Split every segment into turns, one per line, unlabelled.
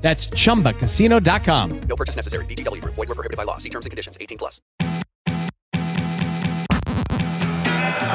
That's chumbacasino.com.
No purchase necessary. VGW Group. Void where prohibited by law. See terms and conditions. 18 plus.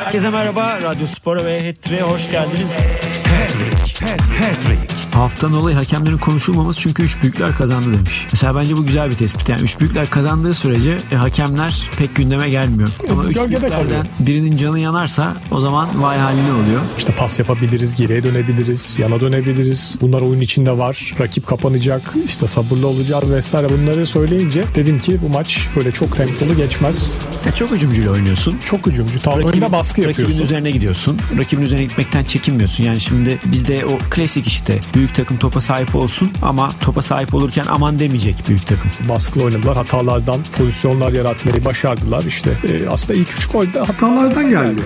Herkese merhaba. Radyo Spor ve Hattrick'e hoş geldiniz.
Hattrick, Hattrick. Haftanın olayı hakemlerin konuşulmaması çünkü üç büyükler kazandı demiş. Mesela bence bu güzel bir tespit. Yani üç büyükler kazandığı sürece e, hakemler pek gündeme gelmiyor. Ama üç
Gölgede
büyüklerden
kalıyor.
birinin canı yanarsa o zaman vay haline oluyor.
İşte pas yapabiliriz, geriye dönebiliriz, yana dönebiliriz. Bunlar oyun içinde var. Rakip kapanacak, işte sabırlı olacağız vesaire. Bunları söyleyince dedim ki bu maç böyle çok tempolu geçmez.
Ya çok hücumcuyla oynuyorsun.
Çok hücumcu. Tam önde baskı
Rakibin
yapıyorsun.
üzerine gidiyorsun. Rakibin üzerine gitmekten çekinmiyorsun. Yani şimdi bizde o klasik işte büyük takım topa sahip olsun ama topa sahip olurken aman demeyecek büyük takım.
Baskılı oynadılar. Hatalardan pozisyonlar yaratmayı başardılar. İşte e, aslında ilk üç gol de hatalardan geldi.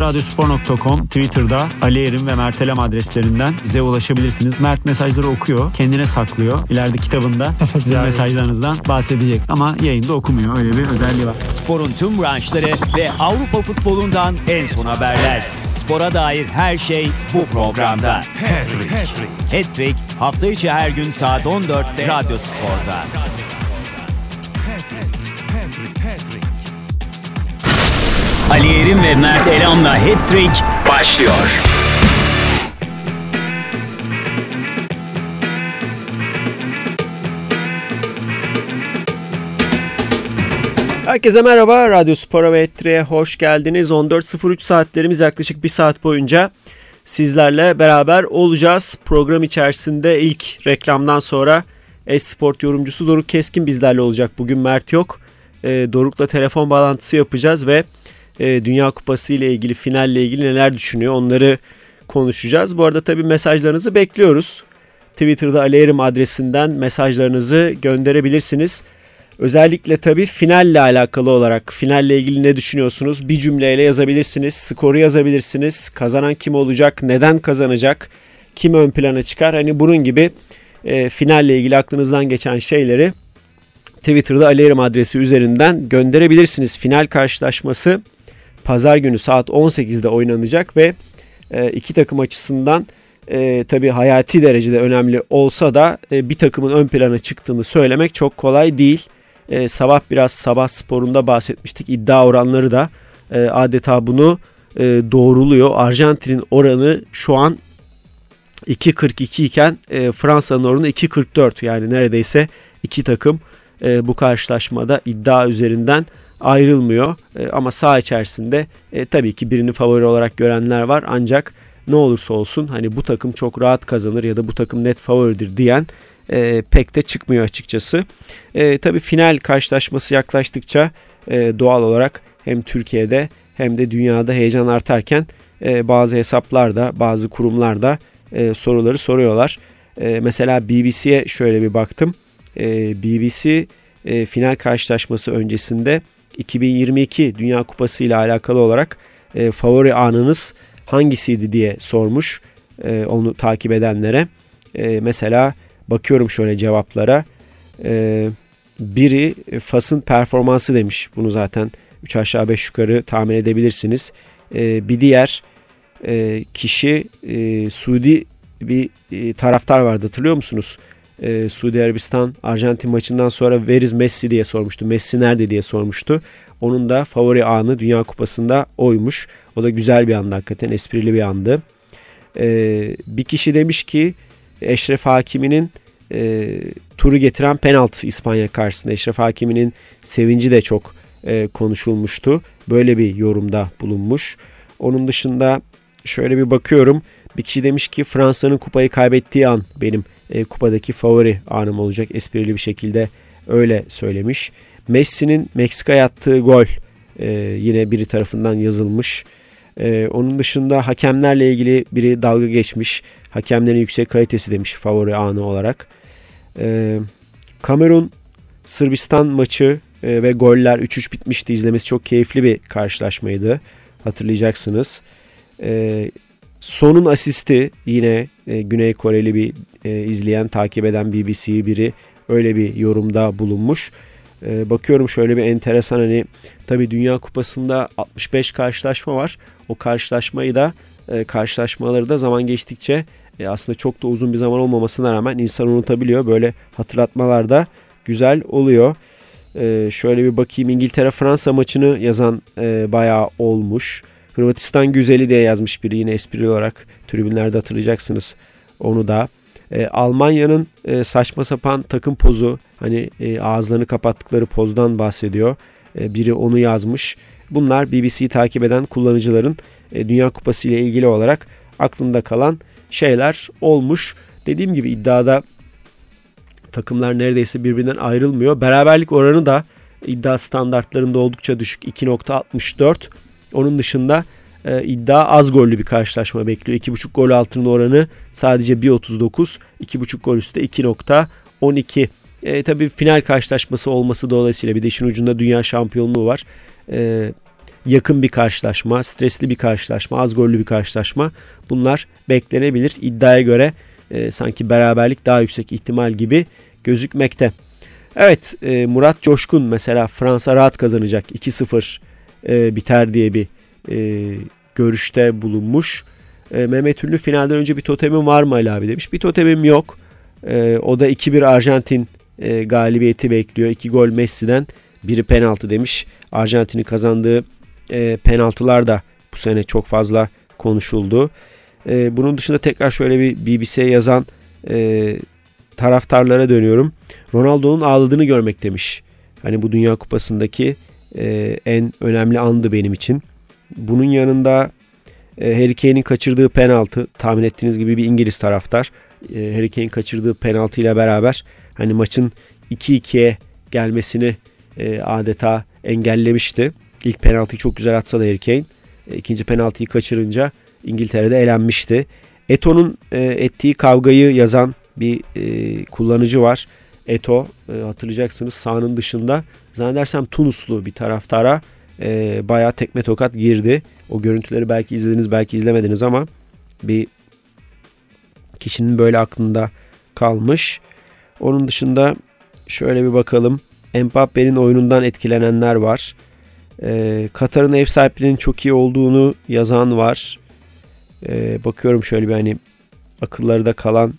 Radyospor.com Twitter'da Ali Erim ve Mert Elem adreslerinden bize ulaşabilirsiniz. Mert mesajları okuyor, kendine saklıyor. İleride kitabında sizin mesajlarınızdan bahsedecek ama yayında okumuyor. Öyle bir özelliği var.
Sporun tüm branşları ve Avrupa futbolundan en son haberler. Spora dair her şey bu programda.
Hattrick.
Hattrick hafta içi her gün saat 14'te Radyo Spor'da. Ali Erim ve Mert Elam'la Hattrick başlıyor.
Herkese merhaba. Radyo Spor ve Hattrick'e hoş geldiniz. 14.03 saatlerimiz yaklaşık bir saat boyunca sizlerle beraber olacağız. Program içerisinde ilk reklamdan sonra Esport yorumcusu Doruk Keskin bizlerle olacak. Bugün Mert yok. Ee, Doruk'la telefon bağlantısı yapacağız ve e, Dünya Kupası ile ilgili finalle ilgili neler düşünüyor onları konuşacağız. Bu arada tabii mesajlarınızı bekliyoruz. Twitter'da Ali Erim adresinden mesajlarınızı gönderebilirsiniz. Özellikle tabii finalle alakalı olarak finalle ilgili ne düşünüyorsunuz? Bir cümleyle yazabilirsiniz, skoru yazabilirsiniz. Kazanan kim olacak, neden kazanacak, kim ön plana çıkar? Hani bunun gibi e, finalle ilgili aklınızdan geçen şeyleri Twitter'da Alerim adresi üzerinden gönderebilirsiniz. Final karşılaşması pazar günü saat 18'de oynanacak ve e, iki takım açısından e, tabii hayati derecede önemli olsa da e, bir takımın ön plana çıktığını söylemek çok kolay değil. E, sabah biraz sabah sporunda bahsetmiştik. İddia oranları da e, adeta bunu e, doğruluyor. Arjantin'in oranı şu an 2.42 iken e, Fransa'nın oranı 2.44 yani neredeyse iki takım e, bu karşılaşmada iddia üzerinden ayrılmıyor. E, ama saha içerisinde e, tabii ki birini favori olarak görenler var ancak ne olursa olsun hani bu takım çok rahat kazanır ya da bu takım net favoridir diyen e, pek de çıkmıyor açıkçası. E, tabii final karşılaşması yaklaştıkça e, doğal olarak hem Türkiye'de hem de dünyada heyecan artarken e, bazı hesaplarda bazı kurumlarda e, soruları soruyorlar. E, mesela BBC'ye şöyle bir baktım. E, BBC e, final karşılaşması öncesinde 2022 Dünya Kupası ile alakalı olarak e, favori anınız hangisiydi diye sormuş e, onu takip edenlere. E, mesela bakıyorum şöyle cevaplara. E, biri Fas'ın performansı demiş. Bunu zaten 3 aşağı 5 yukarı tahmin edebilirsiniz. E, bir diğer e, kişi e, Suudi bir e, taraftar vardı hatırlıyor musunuz? E, Suudi Arabistan Arjantin maçından sonra veriz Messi diye sormuştu. Messi nerede diye sormuştu. Onun da favori anı Dünya Kupası'nda oymuş. O da güzel bir andı hakikaten esprili bir andı. E, bir kişi demiş ki Eşref Hakimi'nin e, turu getiren penaltı İspanya karşısında. Eşref Hakimi'nin sevinci de çok e, konuşulmuştu. Böyle bir yorumda bulunmuş. Onun dışında şöyle bir bakıyorum. Bir kişi demiş ki Fransa'nın kupayı kaybettiği an benim e, kupadaki favori anım olacak. Esprili bir şekilde öyle söylemiş. Messi'nin Meksika'ya attığı gol e, yine biri tarafından yazılmış. E, onun dışında hakemlerle ilgili biri dalga geçmiş. Hakemlerin yüksek kalitesi demiş favori anı olarak. E, Kamerun Sırbistan maçı e, ve goller 3-3 bitmişti. İzlemesi çok keyifli bir karşılaşmaydı. Hatırlayacaksınız. E, sonun asisti yine e, Güney Koreli bir e, izleyen, takip eden BBC biri öyle bir yorumda bulunmuş. E, bakıyorum şöyle bir enteresan hani tabi Dünya Kupası'nda 65 karşılaşma var. O karşılaşmayı da e, karşılaşmaları da zaman geçtikçe e, aslında çok da uzun bir zaman olmamasına rağmen insan unutabiliyor. Böyle hatırlatmalar da güzel oluyor. E, şöyle bir bakayım İngiltere-Fransa maçını yazan e, bayağı olmuş. Hırvatistan güzeli diye yazmış biri yine espri olarak tribünlerde hatırlayacaksınız onu da. E, Almanya'nın e, saçma sapan takım pozu hani e, ağızlarını kapattıkları pozdan bahsediyor. E, biri onu yazmış. Bunlar BBC'yi takip eden kullanıcıların e, Dünya Kupası ile ilgili olarak aklında kalan şeyler olmuş. Dediğim gibi iddiada takımlar neredeyse birbirinden ayrılmıyor. Beraberlik oranı da iddia standartlarında oldukça düşük 2.64. Onun dışında e, iddia az gollü bir karşılaşma bekliyor. 2.5 gol altının oranı sadece 1.39. 2.5 gol üstte 2.12. E, tabii final karşılaşması olması dolayısıyla bir de işin ucunda dünya şampiyonluğu var. E, yakın bir karşılaşma, stresli bir karşılaşma, az gollü bir karşılaşma. Bunlar beklenebilir. İddiaya göre e, sanki beraberlik daha yüksek ihtimal gibi gözükmekte. Evet e, Murat Coşkun mesela Fransa rahat kazanacak 2-0 e, biter diye bir e, görüşte bulunmuş. E, Mehmet Ünlü finalden önce bir totemim var mı Ali abi demiş. Bir totemim yok. E, o da 2-1 Arjantin e, galibiyeti bekliyor. 2 gol Messi'den biri penaltı demiş. Arjantin'in kazandığı e, penaltılar da bu sene çok fazla konuşuldu. E, bunun dışında tekrar şöyle bir BBC'ye yazan e, taraftarlara dönüyorum. Ronaldo'nun ağladığını görmek demiş. Hani bu Dünya Kupası'ndaki e, en önemli andı benim için. Bunun yanında e, Harry Kane'in kaçırdığı penaltı tahmin ettiğiniz gibi bir İngiliz taraftar. E, Harry Kane'in kaçırdığı penaltı ile beraber hani maçın 2-2'ye gelmesini e, adeta engellemişti. İlk penaltıyı çok güzel atsa da Harry Kane. İkinci penaltıyı kaçırınca İngiltere'de elenmişti. Eto'nun ettiği kavgayı yazan bir kullanıcı var. Eto hatırlayacaksınız sahanın dışında zannedersem Tunuslu bir taraftara e, bayağı tekme tokat girdi. O görüntüleri belki izlediniz belki izlemediniz ama bir kişinin böyle aklında kalmış. Onun dışında şöyle bir bakalım. Mbappe'nin oyunundan etkilenenler var. Ee, Katar'ın ev sahipliğinin çok iyi olduğunu yazan var. Ee, bakıyorum şöyle bir hani akıllarda kalan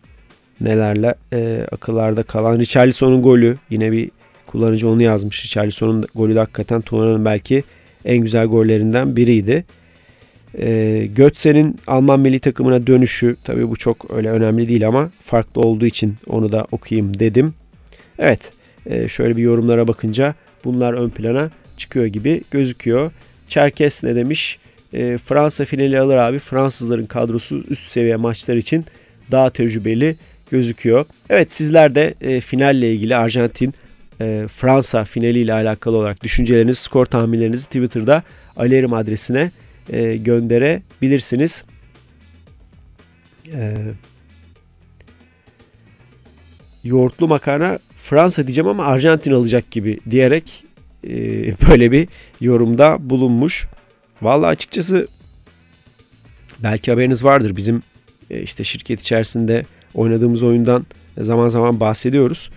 nelerle e, akıllarda kalan Richarlison'un golü yine bir kullanıcı onu yazmış. Richarlison'un golü de hakikaten turnuva'nın belki en güzel gollerinden biriydi. E, Götze'nin Alman milli takımına dönüşü tabii bu çok öyle önemli değil ama farklı olduğu için onu da okuyayım dedim. Evet e, şöyle bir yorumlara bakınca bunlar ön plana çıkıyor gibi gözüküyor. Çerkes ne demiş? E, Fransa finali alır abi. Fransızların kadrosu üst seviye maçlar için daha tecrübeli gözüküyor. Evet sizler de e, finalle ilgili Arjantin e, Fransa finaliyle alakalı olarak düşüncelerinizi, skor tahminlerinizi Twitter'da Alerim adresine e, gönderebilirsiniz. E, yoğurtlu makarna Fransa diyeceğim ama Arjantin alacak gibi diyerek e, böyle bir yorumda bulunmuş. Vallahi açıkçası belki haberiniz vardır. Bizim e, işte şirket içerisinde oynadığımız oyundan zaman zaman bahsediyoruz.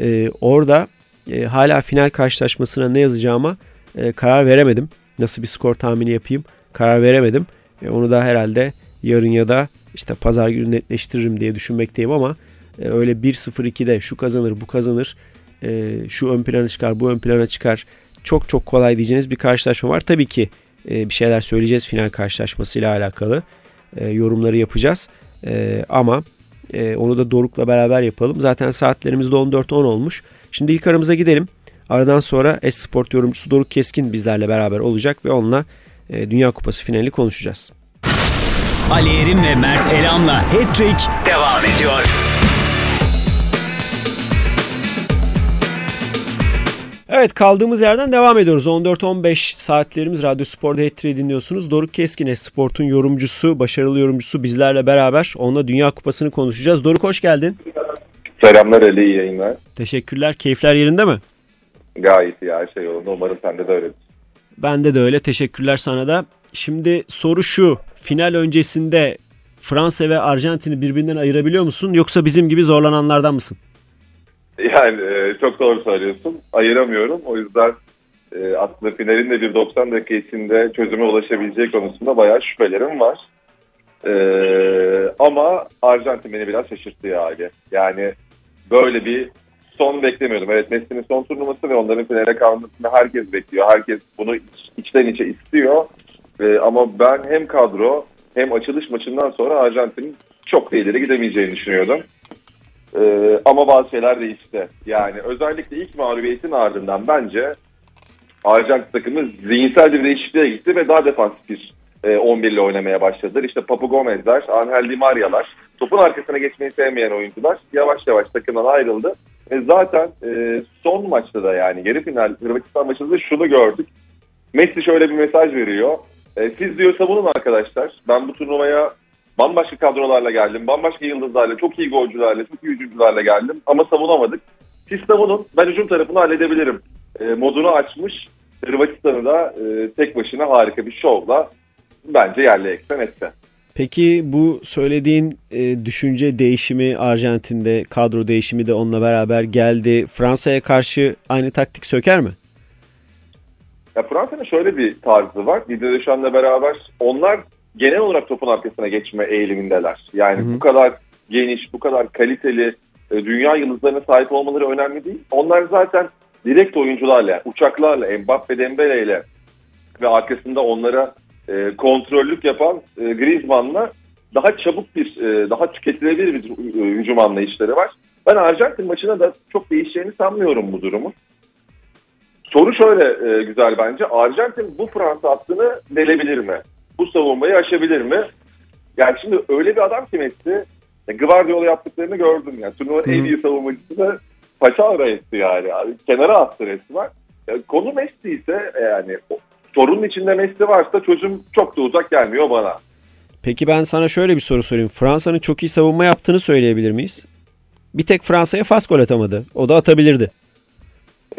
E, orada e, hala final karşılaşmasına ne yazacağıma e, karar veremedim. Nasıl bir skor tahmini yapayım karar veremedim. E, onu da herhalde yarın ya da işte pazar günü netleştiririm diye düşünmekteyim ama e, öyle 1-0-2'de şu kazanır bu kazanır e, şu ön plana çıkar bu ön plana çıkar çok çok kolay diyeceğiniz bir karşılaşma var. Tabii ki e, bir şeyler söyleyeceğiz final karşılaşmasıyla alakalı e, yorumları yapacağız. E, ama E, onu da Doruk'la beraber yapalım. Zaten saatlerimiz de 14.10 olmuş. Şimdi ilk aramıza gidelim. Aradan sonra Esport yorumcusu Doruk Keskin bizlerle beraber olacak ve onunla e, Dünya Kupası finali konuşacağız.
Ali Erim ve Mert Elam'la Hattrick devam ediyor.
Evet kaldığımız yerden devam ediyoruz. 14-15 saatlerimiz Radyo Spor'da Hattrick'i dinliyorsunuz. Doruk Keskin Sport'un yorumcusu, başarılı yorumcusu bizlerle beraber onunla Dünya Kupası'nı konuşacağız. Doruk hoş geldin.
Selamlar Ali, iyi yayınlar.
Teşekkürler. Keyifler yerinde mi?
Gayet iyi, her şey yolunda. Umarım sende de öyledir.
Bende de öyle. Teşekkürler sana da. Şimdi soru şu. Final öncesinde Fransa ve Arjantin'i birbirinden ayırabiliyor musun? Yoksa bizim gibi zorlananlardan mısın?
Yani e, çok doğru söylüyorsun. Ayıramıyorum. O yüzden e, aslında finalin de bir 90 dakika içinde çözüme ulaşabileceği konusunda bayağı şüphelerim var. E, ama Arjantin beni biraz şaşırttı ya Ali. Yani böyle bir son beklemiyordum. Evet Messi'nin son turnuvası ve onların finale kalmasını herkes bekliyor. Herkes bunu iç, içten içe istiyor. E, ama ben hem kadro hem açılış maçından sonra Arjantin'in çok da ileri gidemeyeceğini düşünüyordum. Ee, ama bazı şeyler değişti. Yani özellikle ilk mağlubiyetin ardından bence Arjantin takımı zihinsel bir değişikliğe gitti ve daha defansif bir e, 11 ile oynamaya başladılar. İşte Papu Gomez'ler, Angel Di Maria'lar, topun arkasına geçmeyi sevmeyen oyuncular yavaş yavaş takımdan ayrıldı. E, zaten e, son maçta da yani yarı final Hırvatistan maçında da şunu gördük. Messi şöyle bir mesaj veriyor. E, siz diyor savunun arkadaşlar. Ben bu turnuvaya bambaşka kadrolarla geldim. Bambaşka yıldızlarla, çok iyi golcülerle, çok iyi hücumcularla geldim. Ama savunamadık. Siz savunun, ben hücum tarafını halledebilirim. E, modunu açmış. Hırvatistan'ı da e, tek başına harika bir şovla bence yerle eksen etti.
Peki bu söylediğin e, düşünce değişimi Arjantin'de kadro değişimi de onunla beraber geldi. Fransa'ya karşı aynı taktik söker mi?
Ya Fransa'nın şöyle bir tarzı var. Didier Deschamps'la beraber onlar genel olarak topun arkasına geçme eğilimindeler. Yani
Hı hı.
bu kadar geniş, bu kadar kaliteli e, dünya yıldızlarına sahip olmaları önemli değil. Onlar zaten direkt oyuncularla, uçaklarla, Mbappe Dembele ve arkasında onlara e, kontrollük yapan e, Griezmann'la daha çabuk bir, e, daha tüketilebilir bir e, hücum anlayışları var. Ben Arjantin maçına da çok değişeceğini sanmıyorum bu durumu. Soru şöyle e, güzel bence. Arjantin bu Fransa hattını delebilir mi? Bu savunmayı aşabilir mi? Yani şimdi öyle bir adam ki Messi, e, Guardiola yaptıklarını gördüm. Yani turnuvanın en iyi savunmacısı da paça ara etti yani. Abi, kenara attı resmen. E, konu Messi ise e, yani sorunun içinde Messi varsa çözüm çok da uzak gelmiyor bana.
Peki ben sana şöyle bir soru sorayım. Fransa'nın çok iyi savunma yaptığını söyleyebilir miyiz? Bir tek Fransa'ya fas gol atamadı. O da atabilirdi.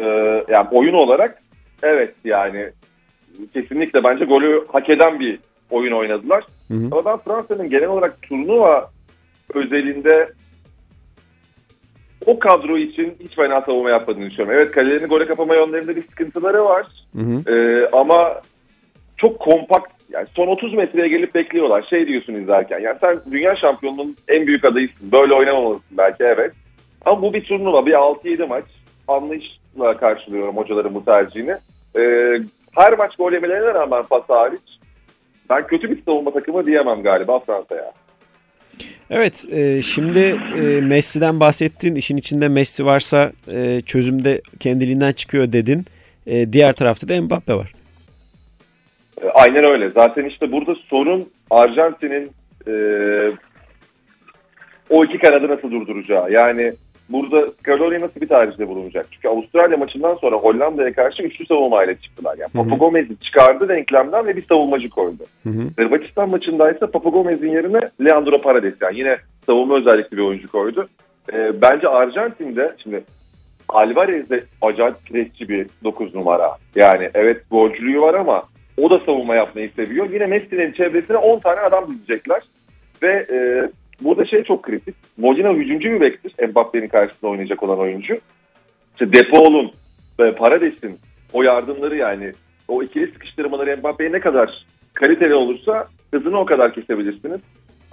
Ee, yani oyun olarak evet yani kesinlikle bence golü hak eden bir oyun oynadılar.
Hı hı.
Ama ben Fransa'nın genel olarak turnuva özelinde o kadro için hiç fena savunma yapmadığını düşünüyorum. Evet kalelerini gole kapama yönlerinde bir sıkıntıları var.
Hı hı.
Ee, ama çok kompakt yani son 30 metreye gelip bekliyorlar. Şey diyorsun izlerken yani sen dünya şampiyonunun en büyük adayısın. Böyle oynamamalısın belki evet. Ama bu bir turnuva bir 6-7 maç. Anlayışla karşılıyorum hocaların bu tercihini. Ee, her maç gol yemelerine rağmen pas hariç ben kötü bir savunma takımı diyemem galiba Fransa'ya.
Evet e, şimdi e, Messi'den bahsettin. İşin içinde Messi varsa e, çözümde kendiliğinden çıkıyor dedin. E, diğer tarafta da Mbappe var.
E, Aynen öyle. Zaten işte burada sorun Arjantin'in e, o iki kanadı nasıl durduracağı. Yani burada Scaloni nasıl bir tercihte bulunacak? Çünkü Avustralya maçından sonra Hollanda'ya karşı üçlü savunmayla çıktılar. Yani. Papa Gomez'i çıkardı denklemden ve bir savunmacı koydu.
Hı hı.
Hırvatistan maçındaysa Papa Gomez'in yerine Leandro Paredes yani yine savunma özellikli bir oyuncu koydu. E, bence Arjantin'de şimdi Alvarez de acayip presçi bir 9 numara. Yani evet golcülüğü var ama o da savunma yapmayı seviyor. Yine Messi'nin çevresine 10 tane adam dizecekler. Ve e, burada şey çok kritik. Molina hücumcu bir bektir. Mbappe'nin karşısında oynayacak olan oyuncu. İşte Depaul'un ve Parades'in o yardımları yani o ikili sıkıştırmaları Mbappe'ye ne kadar kaliteli olursa hızını o kadar kesebilirsiniz.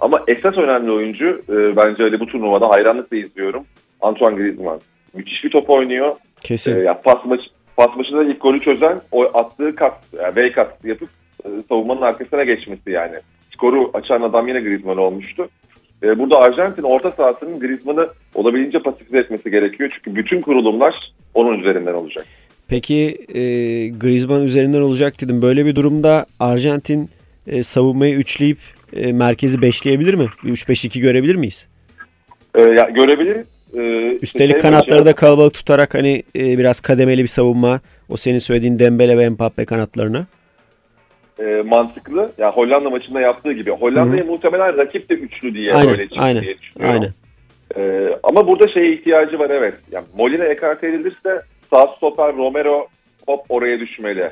Ama esas önemli oyuncu e, bence öyle bu turnuvada hayranlıkla izliyorum. Antoine Griezmann. Müthiş bir top oynuyor.
Kesin.
E, ya pas, maç, pas maçında ilk golü çözen o attığı kat, yani V kat yapıp e, savunmanın arkasına geçmesi yani. Skoru açan adam yine Griezmann olmuştu. E, burada Arjantin orta sahasının Griezmann'ı olabildiğince pasifize etmesi gerekiyor. Çünkü bütün kurulumlar onun üzerinden olacak.
Peki e, Griezmann üzerinden olacak dedim. Böyle bir durumda Arjantin e, savunmayı üçleyip e, merkezi beşleyebilir mi? Bir 3-5-2 görebilir miyiz?
E, ya, görebiliriz. E,
Üstelik
işte
kanatları da kalabalık tutarak hani e, biraz kademeli bir savunma. O senin söylediğin Dembele ve Mbappe kanatlarına.
E, mantıklı. Ya Hollanda maçında yaptığı gibi. Hollanda'ya muhtemelen rakip de üçlü diye
Aynen,
öyle çıktı
aynen,
diye düşünüyorum.
aynen.
E, ama burada şeye ihtiyacı var evet. Yani Molina ekarte edilirse sağ stoper Romero hop oraya düşmeli.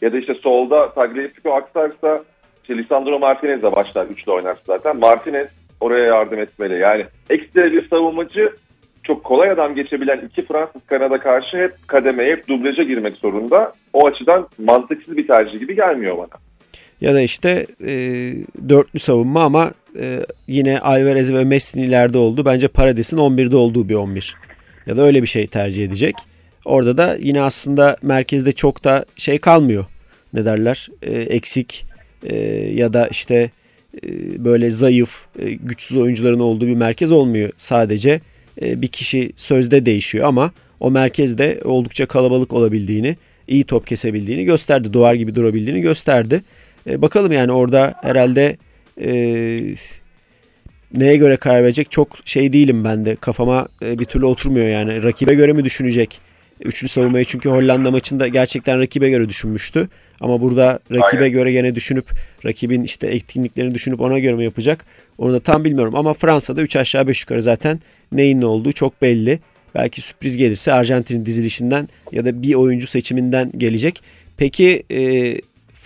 Ya da işte solda Tagliafico aksarsa işte Lisandro Martinez de başlar üçlü oynarsa zaten. Martinez oraya yardım etmeli. Yani ekstra bir savunmacı çok kolay adam geçebilen iki Fransız kanada karşı hep kademeye, hep dublaja girmek zorunda. O açıdan mantıksız bir tercih gibi gelmiyor bana.
Ya da işte e, dörtlü savunma ama e, yine Alvarez ve Messi'nin ileride oldu. Bence Paradis'in 11'de olduğu bir 11. Ya da öyle bir şey tercih edecek. Orada da yine aslında merkezde çok da şey kalmıyor. Ne derler? E, eksik e, ya da işte e, böyle zayıf, e, güçsüz oyuncuların olduğu bir merkez olmuyor. Sadece e, bir kişi sözde değişiyor ama o merkezde oldukça kalabalık olabildiğini, iyi top kesebildiğini gösterdi. Doğar gibi durabildiğini gösterdi. E, bakalım yani orada herhalde e, neye göre karar verecek çok şey değilim ben de. Kafama e, bir türlü oturmuyor yani. Rakibe göre mi düşünecek? Üçlü savunmayı çünkü Hollanda maçında gerçekten rakibe göre düşünmüştü. Ama burada rakibe
Aynen.
göre gene düşünüp rakibin işte etkinliklerini düşünüp ona göre mi yapacak? Onu da tam bilmiyorum. Ama Fransa'da 3 aşağı 5 yukarı zaten neyin ne olduğu çok belli. Belki sürpriz gelirse Arjantin'in dizilişinden ya da bir oyuncu seçiminden gelecek. Peki e,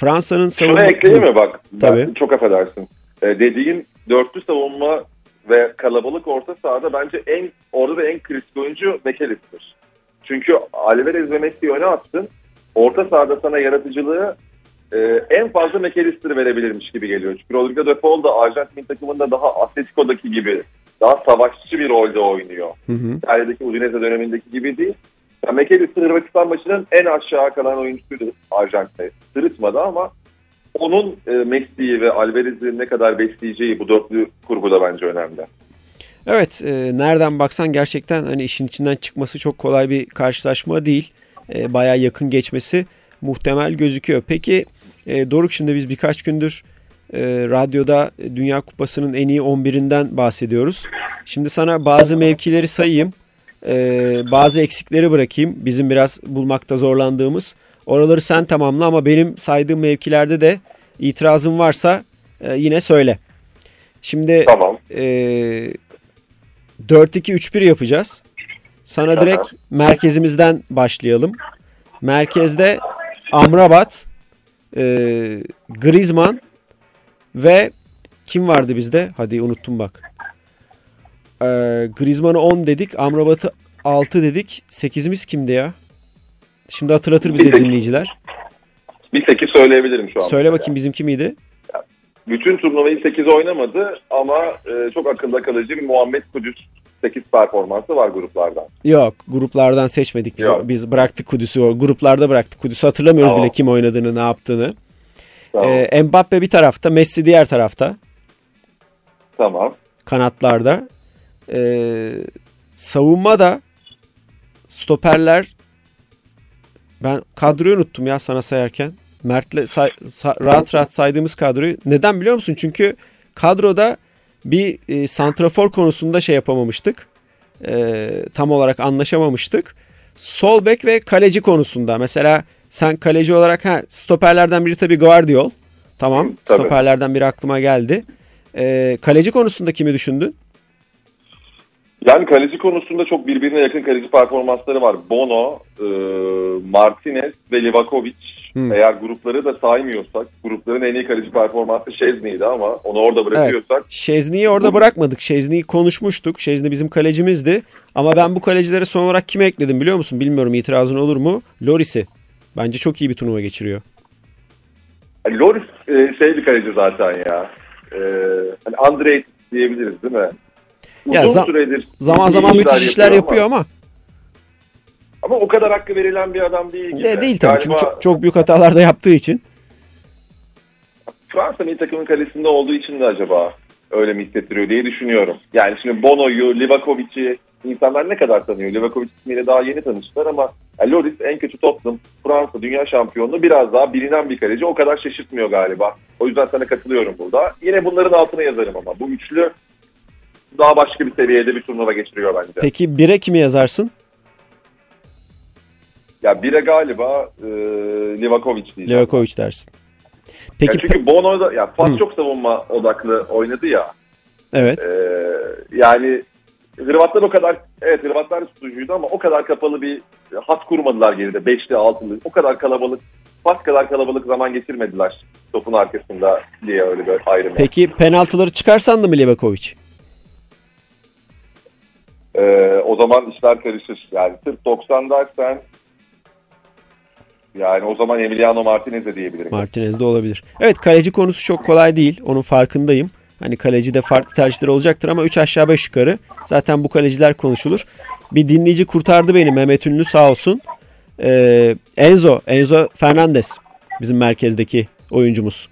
Fransa'nın savunma...
Şuna ekleyeyim mi bak? Ben-
Tabii.
Çok affedersin. Ee, dediğin dörtlü savunma ve kalabalık orta sahada bence en orada da en kritik oyuncu McAllister. Çünkü Alvarez ve Messi'yi öne attın. Orta sahada sana yaratıcılığı e, en fazla McAllister verebilirmiş gibi geliyor. Çünkü Rodrigo de Paul da Arjantin takımında daha Atletico'daki gibi daha savaşçı bir rolde oynuyor.
Hı hı.
İtalya'daki Udinese dönemindeki gibi değil. Yani McAllister Hırvatistan maçının en aşağı kalan oyuncusuydu Arjantin'e. Sırıtmadı ama onun e, Messi'yi ve Alvarez'i ne kadar besleyeceği bu dörtlü kurguda bence önemli.
Evet, e, nereden baksan gerçekten hani işin içinden çıkması çok kolay bir karşılaşma değil. E, bayağı yakın geçmesi muhtemel gözüküyor. Peki e, Doruk şimdi biz birkaç gündür e, radyoda Dünya Kupası'nın en iyi 11'inden bahsediyoruz. Şimdi sana bazı mevkileri sayayım. E, bazı eksikleri bırakayım. Bizim biraz bulmakta zorlandığımız. Oraları sen tamamla ama benim saydığım mevkilerde de itirazın varsa e, yine söyle. Şimdi
Tamam.
e, 4-2-3-1 yapacağız. Sana direkt merkezimizden başlayalım. Merkezde Amrabat, e, Griezmann ve kim vardı bizde? Hadi unuttum bak. E, Griezmann'ı 10 dedik, Amrabat'ı 6 dedik. 8'imiz kimdi ya? Şimdi hatırlatır bize
Bir
dinleyiciler.
Bir 8 söyleyebilirim şu an.
Söyle bakayım bizimki miydi?
Bütün turnuvayı 8 oynamadı ama e, çok akılda kalıcı bir Muhammed Kudüs 8 performansı var gruplardan.
Yok gruplardan seçmedik biz.
Yok.
Biz bıraktık Kudüs'ü. Gruplarda bıraktık Kudüs'ü. Hatırlamıyoruz
Tamam.
bile kim oynadığını, ne yaptığını.
Tamam.
Ee, Mbappe bir tarafta, Messi diğer tarafta.
tamam.
Kanatlarda. Ee, savunma da stoperler ben kadroyu unuttum ya sana sayarken. Mert'le say- sa- rahat rahat saydığımız kadroyu. Neden biliyor musun? Çünkü kadroda bir e, santrafor konusunda şey yapamamıştık. E, tam olarak anlaşamamıştık. Sol bek ve kaleci konusunda. Mesela sen kaleci olarak ha stoperlerden biri tabii Guardiol. Tamam.
Tabii.
Stoperlerden biri aklıma geldi. E, kaleci konusunda kimi düşündün?
Yani kaleci konusunda çok birbirine yakın kaleci performansları var. Bono, e, Martinez ve Livakovic.
Hmm.
Eğer grupları da saymıyorsak, grupların en iyi kaleci performansı Şezni'ydi ama onu orada bırakıyorsak
Şezni'yi orada bırakmadık. Şezni'yi konuşmuştuk. Şezni bizim kalecimizdi. Ama ben bu kalecilere son olarak kimi ekledim biliyor musun? Bilmiyorum itirazın olur mu? Loris'i. Bence çok iyi bir turnuva geçiriyor.
Loris e, şey bir kaleci zaten ya. E, hani Andrei diyebiliriz değil mi? Uzun
Ya zam-
süredir
Zaman zaman müthiş işler yapıyor ama.
Ama o kadar hakkı verilen bir adam değil gibi.
De, değil tabii çünkü
Galiba
çok, çok büyük hatalar da yaptığı için.
Fransa milli takımın kalesinde olduğu için de acaba öyle mi hissettiriyor diye düşünüyorum. Yani şimdi Bono'yu, Livakovic'i insanlar ne kadar tanıyor? Livakovic ismiyle daha yeni tanıştılar ama Loris en kötü Tottenham, Fransa dünya şampiyonluğu biraz daha bilinen bir kaleci. O kadar şaşırtmıyor galiba. O yüzden sana katılıyorum burada. Yine bunların altına yazarım ama bu üçlü daha başka bir seviyede bir turnuva geçiriyor bence.
Peki bire kimi yazarsın?
Ya bire galiba e, Livakovic diyeceğim.
Livakovic dersin. Peki
ya çünkü Bono da ya Fas çok savunma odaklı oynadı ya.
Evet.
E, yani Hırvatlar o kadar evet Hırvatlar tutucuydu ama o kadar kapalı bir hat kurmadılar geride. Beşli, altılı. O kadar kalabalık Fas kadar kalabalık zaman geçirmediler topun arkasında diye öyle bir ayrım.
Peki penaltıları çıkarsan da mı Livakovic?
Ee, o zaman işler karışır. Yani sırf 90 dersen yani o zaman Emiliano Martinez de diyebilirim.
Martinez de olabilir. Evet kaleci konusu çok kolay değil. Onun farkındayım. Hani kaleci de farklı tercihler olacaktır ama 3 aşağı 5 yukarı. Zaten bu kaleciler konuşulur. Bir dinleyici kurtardı beni Mehmet Ünlü sağ olsun. Ee, Enzo, Enzo Fernandez bizim merkezdeki oyuncumuz.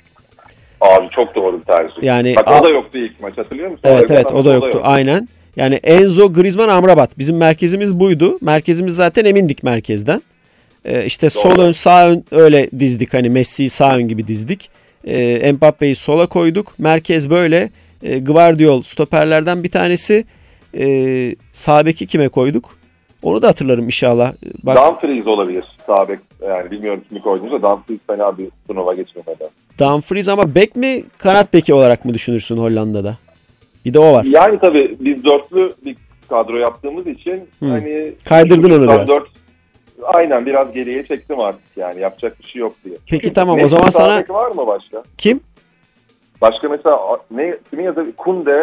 Abi çok doğru bir tercih.
Yani
Bak o da yoktu ilk maç hatırlıyor musun?
Evet evet o da yoktu. yoktu. Aynen. Yani Enzo, Griezmann, Amrabat. Bizim merkezimiz buydu. Merkezimiz zaten emindik merkezden. Ee, işte sol ön sağ ön öyle dizdik. Hani Messi'yi sağ ön gibi dizdik. Ee, Mbappe'yi sola koyduk. Merkez böyle. Ee, Guardiol stoperlerden bir tanesi. Ee, sağ beki kime koyduk? Onu da hatırlarım inşallah.
Bak... Dumfries olabilir sağ bek. Yani bilmiyorum kimi koydunuz da Dumfries fena bir turnuva geçirmedi.
Dumfries ama bek mi kanat beki olarak mı düşünürsün Hollanda'da? Bir de o var.
Yani tabii biz dörtlü bir kadro yaptığımız için hmm. hani
kaydırdın onu biraz. Dört,
aynen biraz geriye çektim artık yani yapacak bir şey yok diye.
Peki Çünkü tamam o zaman sana
var mı başka?
Kim?
Başka mesela ne kimin yazarı Kunde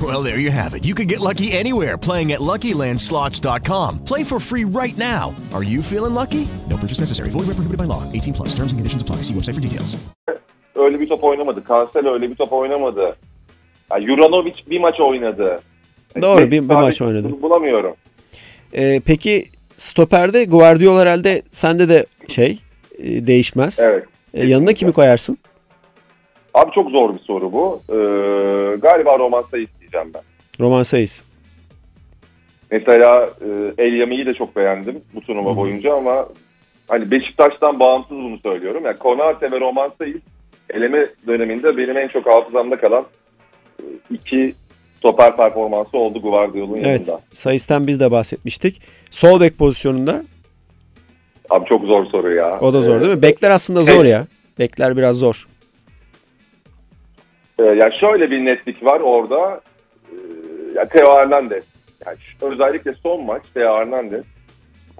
Well, there you have it. You can get lucky anywhere playing at LuckyLandSlots.com. Play for free right now. Are you feeling lucky? No purchase necessary. Void where prohibited by law. 18 plus. Terms and conditions apply. See website for details.
Öyle bir top oynamadı. Cancelo öyle bir top oynamadı. Yani Juranovic bir maç oynadı.
Doğru bir, bir maç oynadı.
Bulamıyorum.
Ee, peki stoperde Guardiola herhalde sende de şey e, değişmez.
Evet.
Ee, yanına kimi koyarsın?
Abi çok zor bir soru bu. Ee, galiba Roman Sayıs diyeceğim ben.
Roman Sayıs.
Mesela e, El Yami'yi de çok beğendim bu turnuva boyunca ama hani Beşiktaş'tan bağımsız bunu söylüyorum. Yani Konate ve Roman Sayıs eleme döneminde benim en çok hafızamda kalan e, iki stoper performansı oldu Guardiola'nın
evet,
yanında.
Sayıs'tan biz de bahsetmiştik. Sol bek pozisyonunda?
Abi çok zor soru ya.
O da zor değil mi? Bekler aslında zor ya. Bekler biraz zor.
Ee, ya şöyle bir netlik var orada. Ee, ya Teo Hernandez. Yani özellikle son maç Teo Hernandez.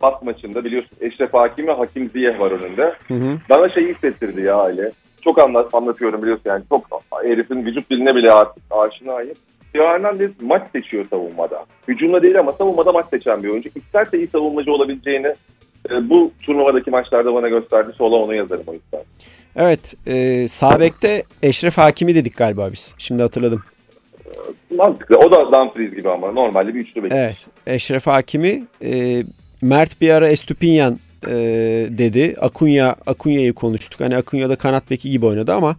Pas maçında biliyorsun Eşref Hakim ve Hakim Ziyeh var önünde. Hı hı. Bana şeyi hissettirdi ya Ali. Çok anlat, anlatıyorum biliyorsun yani. Çok herifin vücut diline bile artık aşinayım. Teo Hernandez maç seçiyor savunmada. Hücumda değil ama savunmada maç seçen bir oyuncu. İsterse iyi savunmacı olabileceğini e, bu turnuvadaki maçlarda bana gösterdi. Sola onu yazarım o yüzden.
Evet. E, sağ bekte Eşref Hakimi dedik galiba biz. Şimdi hatırladım.
Mantıklı. O da Dumfries gibi ama normalde bir üçlü bekliyor.
Evet. Eşref Hakimi e, Mert bir ara Estupinyan e, dedi. Akunya Akunya'yı konuştuk. Hani Akunya da kanat beki gibi oynadı ama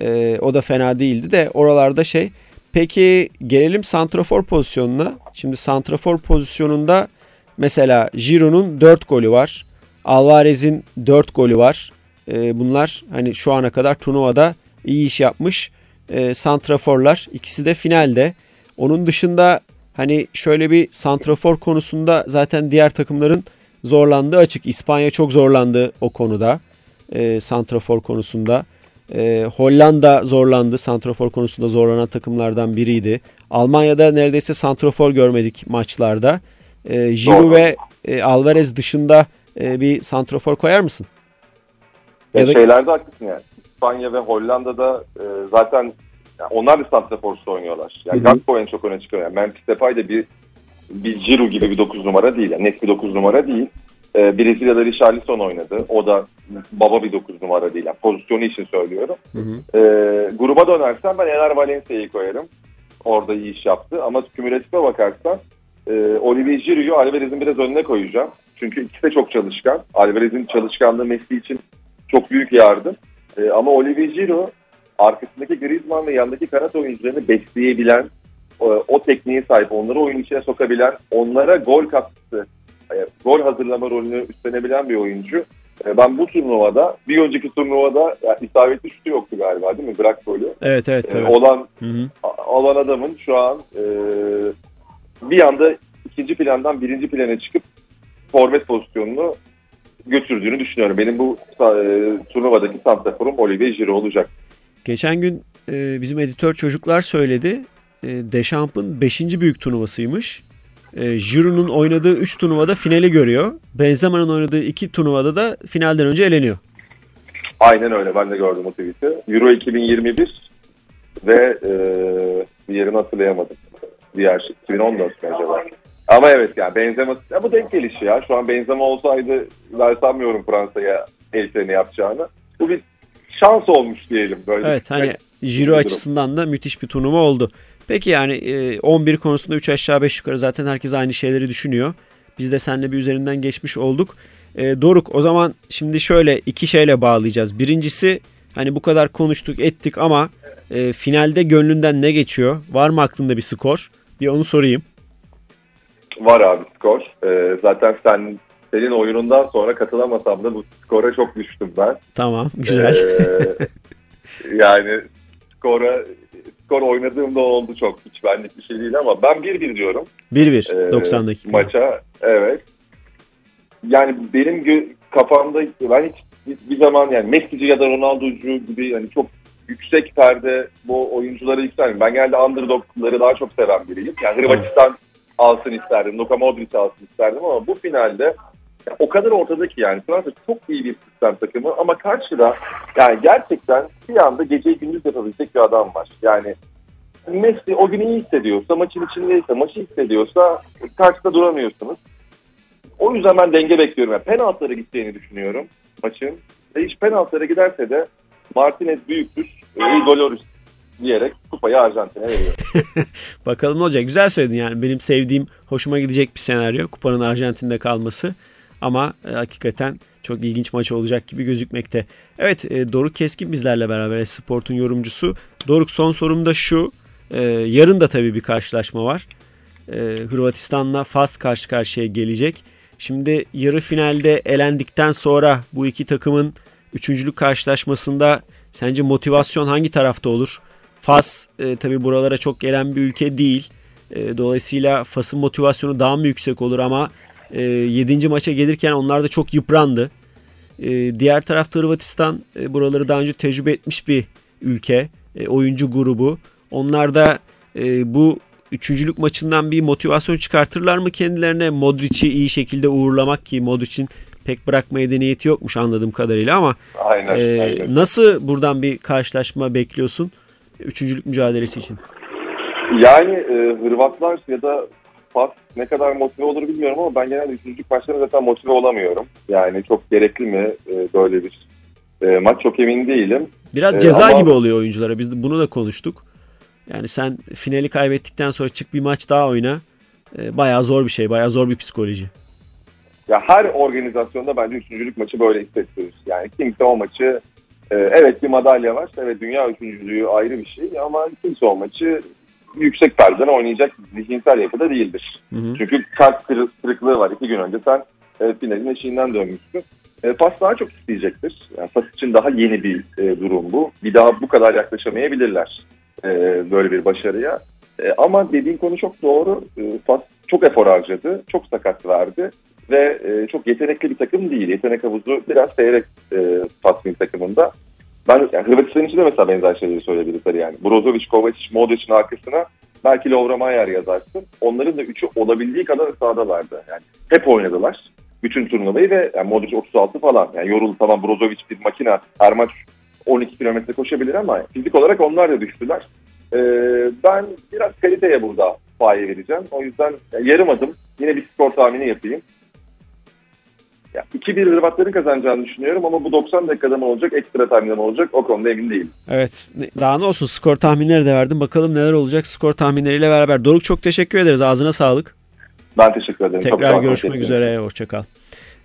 e, o da fena değildi de oralarda şey. Peki gelelim santrafor pozisyonuna. Şimdi santrafor pozisyonunda mesela Giroud'un 4 golü var. Alvarez'in 4 golü var. E, bunlar hani şu ana kadar turnuvada iyi iş yapmış e, santraforlar. İkisi de finalde. Onun dışında hani şöyle bir santrafor konusunda zaten diğer takımların zorlandığı açık. İspanya çok zorlandı o konuda. E, santrafor konusunda. E, Hollanda zorlandı. Santrafor konusunda zorlanan takımlardan biriydi. Almanya'da neredeyse santrafor görmedik maçlarda. E, Giroud ve e, Alvarez dışında e, bir santrafor koyar mısın?
Ya, ya da... Şeylerde haklısın yani. İspanya ve Hollanda'da e, zaten yani onlar da santraforsu oynuyorlar. Yani Gakpo en çok öne çıkıyor. Yani Memphis Depay da bir bir Giroud gibi bir 9 numara değil. Yani net bir 9 numara değil. E, Brezilya'da Richarlison oynadı. O da baba bir 9 numara değil. Yani pozisyonu için söylüyorum.
Hı hı.
E, gruba dönersen ben Ener Valencia'yı koyarım. Orada iyi iş yaptı. Ama kümülatife bakarsan e, Olivier Giroud'u Alvarez'in biraz önüne koyacağım. Çünkü ikisi de çok çalışkan. Alvarez'in çalışkanlığı Messi için çok büyük yardım. E, ama Olivier Giroud arkasındaki Griezmann ve yandaki kanat oyuncularını besleyebilen, o, o tekniğe sahip, onları oyun içine sokabilen, onlara gol katkısı, yani gol hazırlama rolünü üstlenebilen bir oyuncu. E, ben bu turnuvada, bir önceki turnuvada yani isabetli şutu yoktu galiba değil mi? Bırak golü.
Evet evet.
E, olan
Hı
olan adamın şu an e, bir anda ikinci plandan birinci plana çıkıp forvet pozisyonunu götürdüğünü düşünüyorum. Benim bu e, turnuvadaki santraforum Olivier Giroud olacak.
Geçen gün e, bizim editör çocuklar söyledi. E, Dechamps'ın 5. büyük turnuvasıymış. E, Giroud'un oynadığı 3 turnuvada finali görüyor. Benzema'nın oynadığı 2 turnuvada da finalden önce eleniyor.
Aynen öyle. Ben de gördüm o tweet'i. Euro 2021 ve e, diğerini hatırlayamadım. Diğer şey. 2014 mi acaba? Ama evet yani Benzema ya bu denk gelişi ya. Şu an Benzema olsaydı ben sanmıyorum Fransa'ya el freni yapacağını. Bu bir şans olmuş diyelim. Böyle
Evet hani
durum.
açısından da müthiş bir turnuva oldu. Peki yani e, 11 konusunda 3 aşağı 5 yukarı zaten herkes aynı şeyleri düşünüyor. Biz de seninle bir üzerinden geçmiş olduk. E, Doruk o zaman şimdi şöyle iki şeyle bağlayacağız. Birincisi hani bu kadar konuştuk ettik ama e, finalde gönlünden ne geçiyor? Var mı aklında bir skor? Bir onu sorayım.
Var abi skor. E, zaten sen senin oyunundan sonra katılamasam da bu skora çok düştüm ben.
Tamam güzel.
Ee, yani skora skor oynadığımda oldu çok. Hiç benlik bir şey değil ama ben 1-1 diyorum.
1-1
Ee,
90 dakika.
Maça evet. Yani benim gö- kafamda ben hiç bir zaman yani Messi'ci ya da Ronaldo'cu gibi yani çok yüksek perde bu oyuncuları yükselmiyorum. Ben genelde underdogları daha çok seven biriyim. Yani Hırvatistan alsın isterdim. Luka Modric alsın isterdim ama bu finalde o kadar ortada ki yani Fransa çok iyi bir sistem takımı ama karşıda yani gerçekten bir anda geceyi gündüz yapabilecek bir adam var. Yani Messi o gün iyi hissediyorsa, maçın içindeyse, maçı hissediyorsa karşıda duramıyorsunuz. O yüzden ben denge bekliyorum. Yani penaltılara gideceğini düşünüyorum maçın. Ve hiç penaltılara giderse de Martinez büyüktür, iyi golörüz diyerek kupayı Arjantin'e veriyor.
Bakalım ne olacak. Güzel söyledin yani. Benim sevdiğim, hoşuma gidecek bir senaryo. Kupanın Arjantin'de kalması. Ama e, hakikaten çok ilginç maç olacak gibi gözükmekte. Evet e, Doruk Keskin bizlerle beraber Sport'un yorumcusu. Doruk son sorum da şu. E, yarın da tabii bir karşılaşma var. E, Hırvatistan'la Fas karşı karşıya gelecek. Şimdi yarı finalde elendikten sonra bu iki takımın üçüncülük karşılaşmasında sence motivasyon hangi tarafta olur? Fas e, tabi buralara çok gelen bir ülke değil. E, dolayısıyla Fas'ın motivasyonu daha mı yüksek olur ama e, 7. maça gelirken onlar da çok yıprandı. E, diğer tarafta Hırvatistan e, buraları daha önce tecrübe etmiş bir ülke. E, oyuncu grubu. Onlar da e, bu üçüncülük maçından bir motivasyon çıkartırlar mı kendilerine? Modric'i iyi şekilde uğurlamak ki Modric'in pek bırakmaya da niyeti yokmuş anladığım kadarıyla ama
Aynen,
e,
aynen.
nasıl buradan bir karşılaşma bekliyorsun? Üçüncülük mücadelesi için.
Yani e, Hırvatlar ya da Fas ne kadar motive olur bilmiyorum ama ben genelde üçüncülük maçlarına zaten motive olamıyorum. Yani çok gerekli mi e, böyle bir e, maç çok emin değilim.
Biraz
E,
ceza
ama-
gibi oluyor oyunculara. Biz de bunu da konuştuk. Yani sen finali kaybettikten sonra çık bir maç daha oyna. E, bayağı zor bir şey. Bayağı zor bir psikoloji.
Ya her organizasyonda bence üçüncülük maçı böyle hissettirir. Yani kimse o maçı evet bir madalya var. Evet dünya üçüncülüğü ayrı bir şey ama kimse o maçı yüksek perdeden oynayacak zihinsel yapıda değildir.
Hı hı.
Çünkü kırı- kırıklığı var. İki gün önce sen e, finalin eşiğinden dönmüşsün. E, Fas daha çok isteyecektir. Yani Fas için daha yeni bir e, durum bu. Bir daha bu kadar yaklaşamayabilirler e, böyle bir başarıya. E, ama dediğin konu çok doğru. E, Fas çok efor harcadı. Çok sakat verdi. Ve e, çok yetenekli bir takım değil. Yetenek havuzu biraz seyrek e, Fas'ın takımında. Ben yani Hırvatistan için de mesela benzer şeyleri söyleyebilirler yani. Brozovic, Kovacic, Modric'in arkasına belki Lovra Mayer yazarsın. Onların da üçü olabildiği kadar sahadalardı. Yani hep oynadılar. Bütün turnuvayı ve yani Modric 36 falan. Yani yoruldu tamam Brozovic bir makine. Her maç 12 kilometre koşabilir ama fizik olarak onlar da düştüler. Ee, ben biraz kaliteye burada paye vereceğim. O yüzden yarım adım yine bir skor tahmini yapayım. Ya 2-1 Hırvatların kazanacağını düşünüyorum ama bu 90 dakikada mı olacak, ekstra mı olacak o konuda emin değilim.
Evet daha ne olsun skor tahminleri de verdim. Bakalım neler olacak skor tahminleriyle beraber. Doruk çok teşekkür ederiz. Ağzına sağlık.
Ben teşekkür ederim. Çok
Tekrar
olun.
görüşmek üzere. Hoşçakal.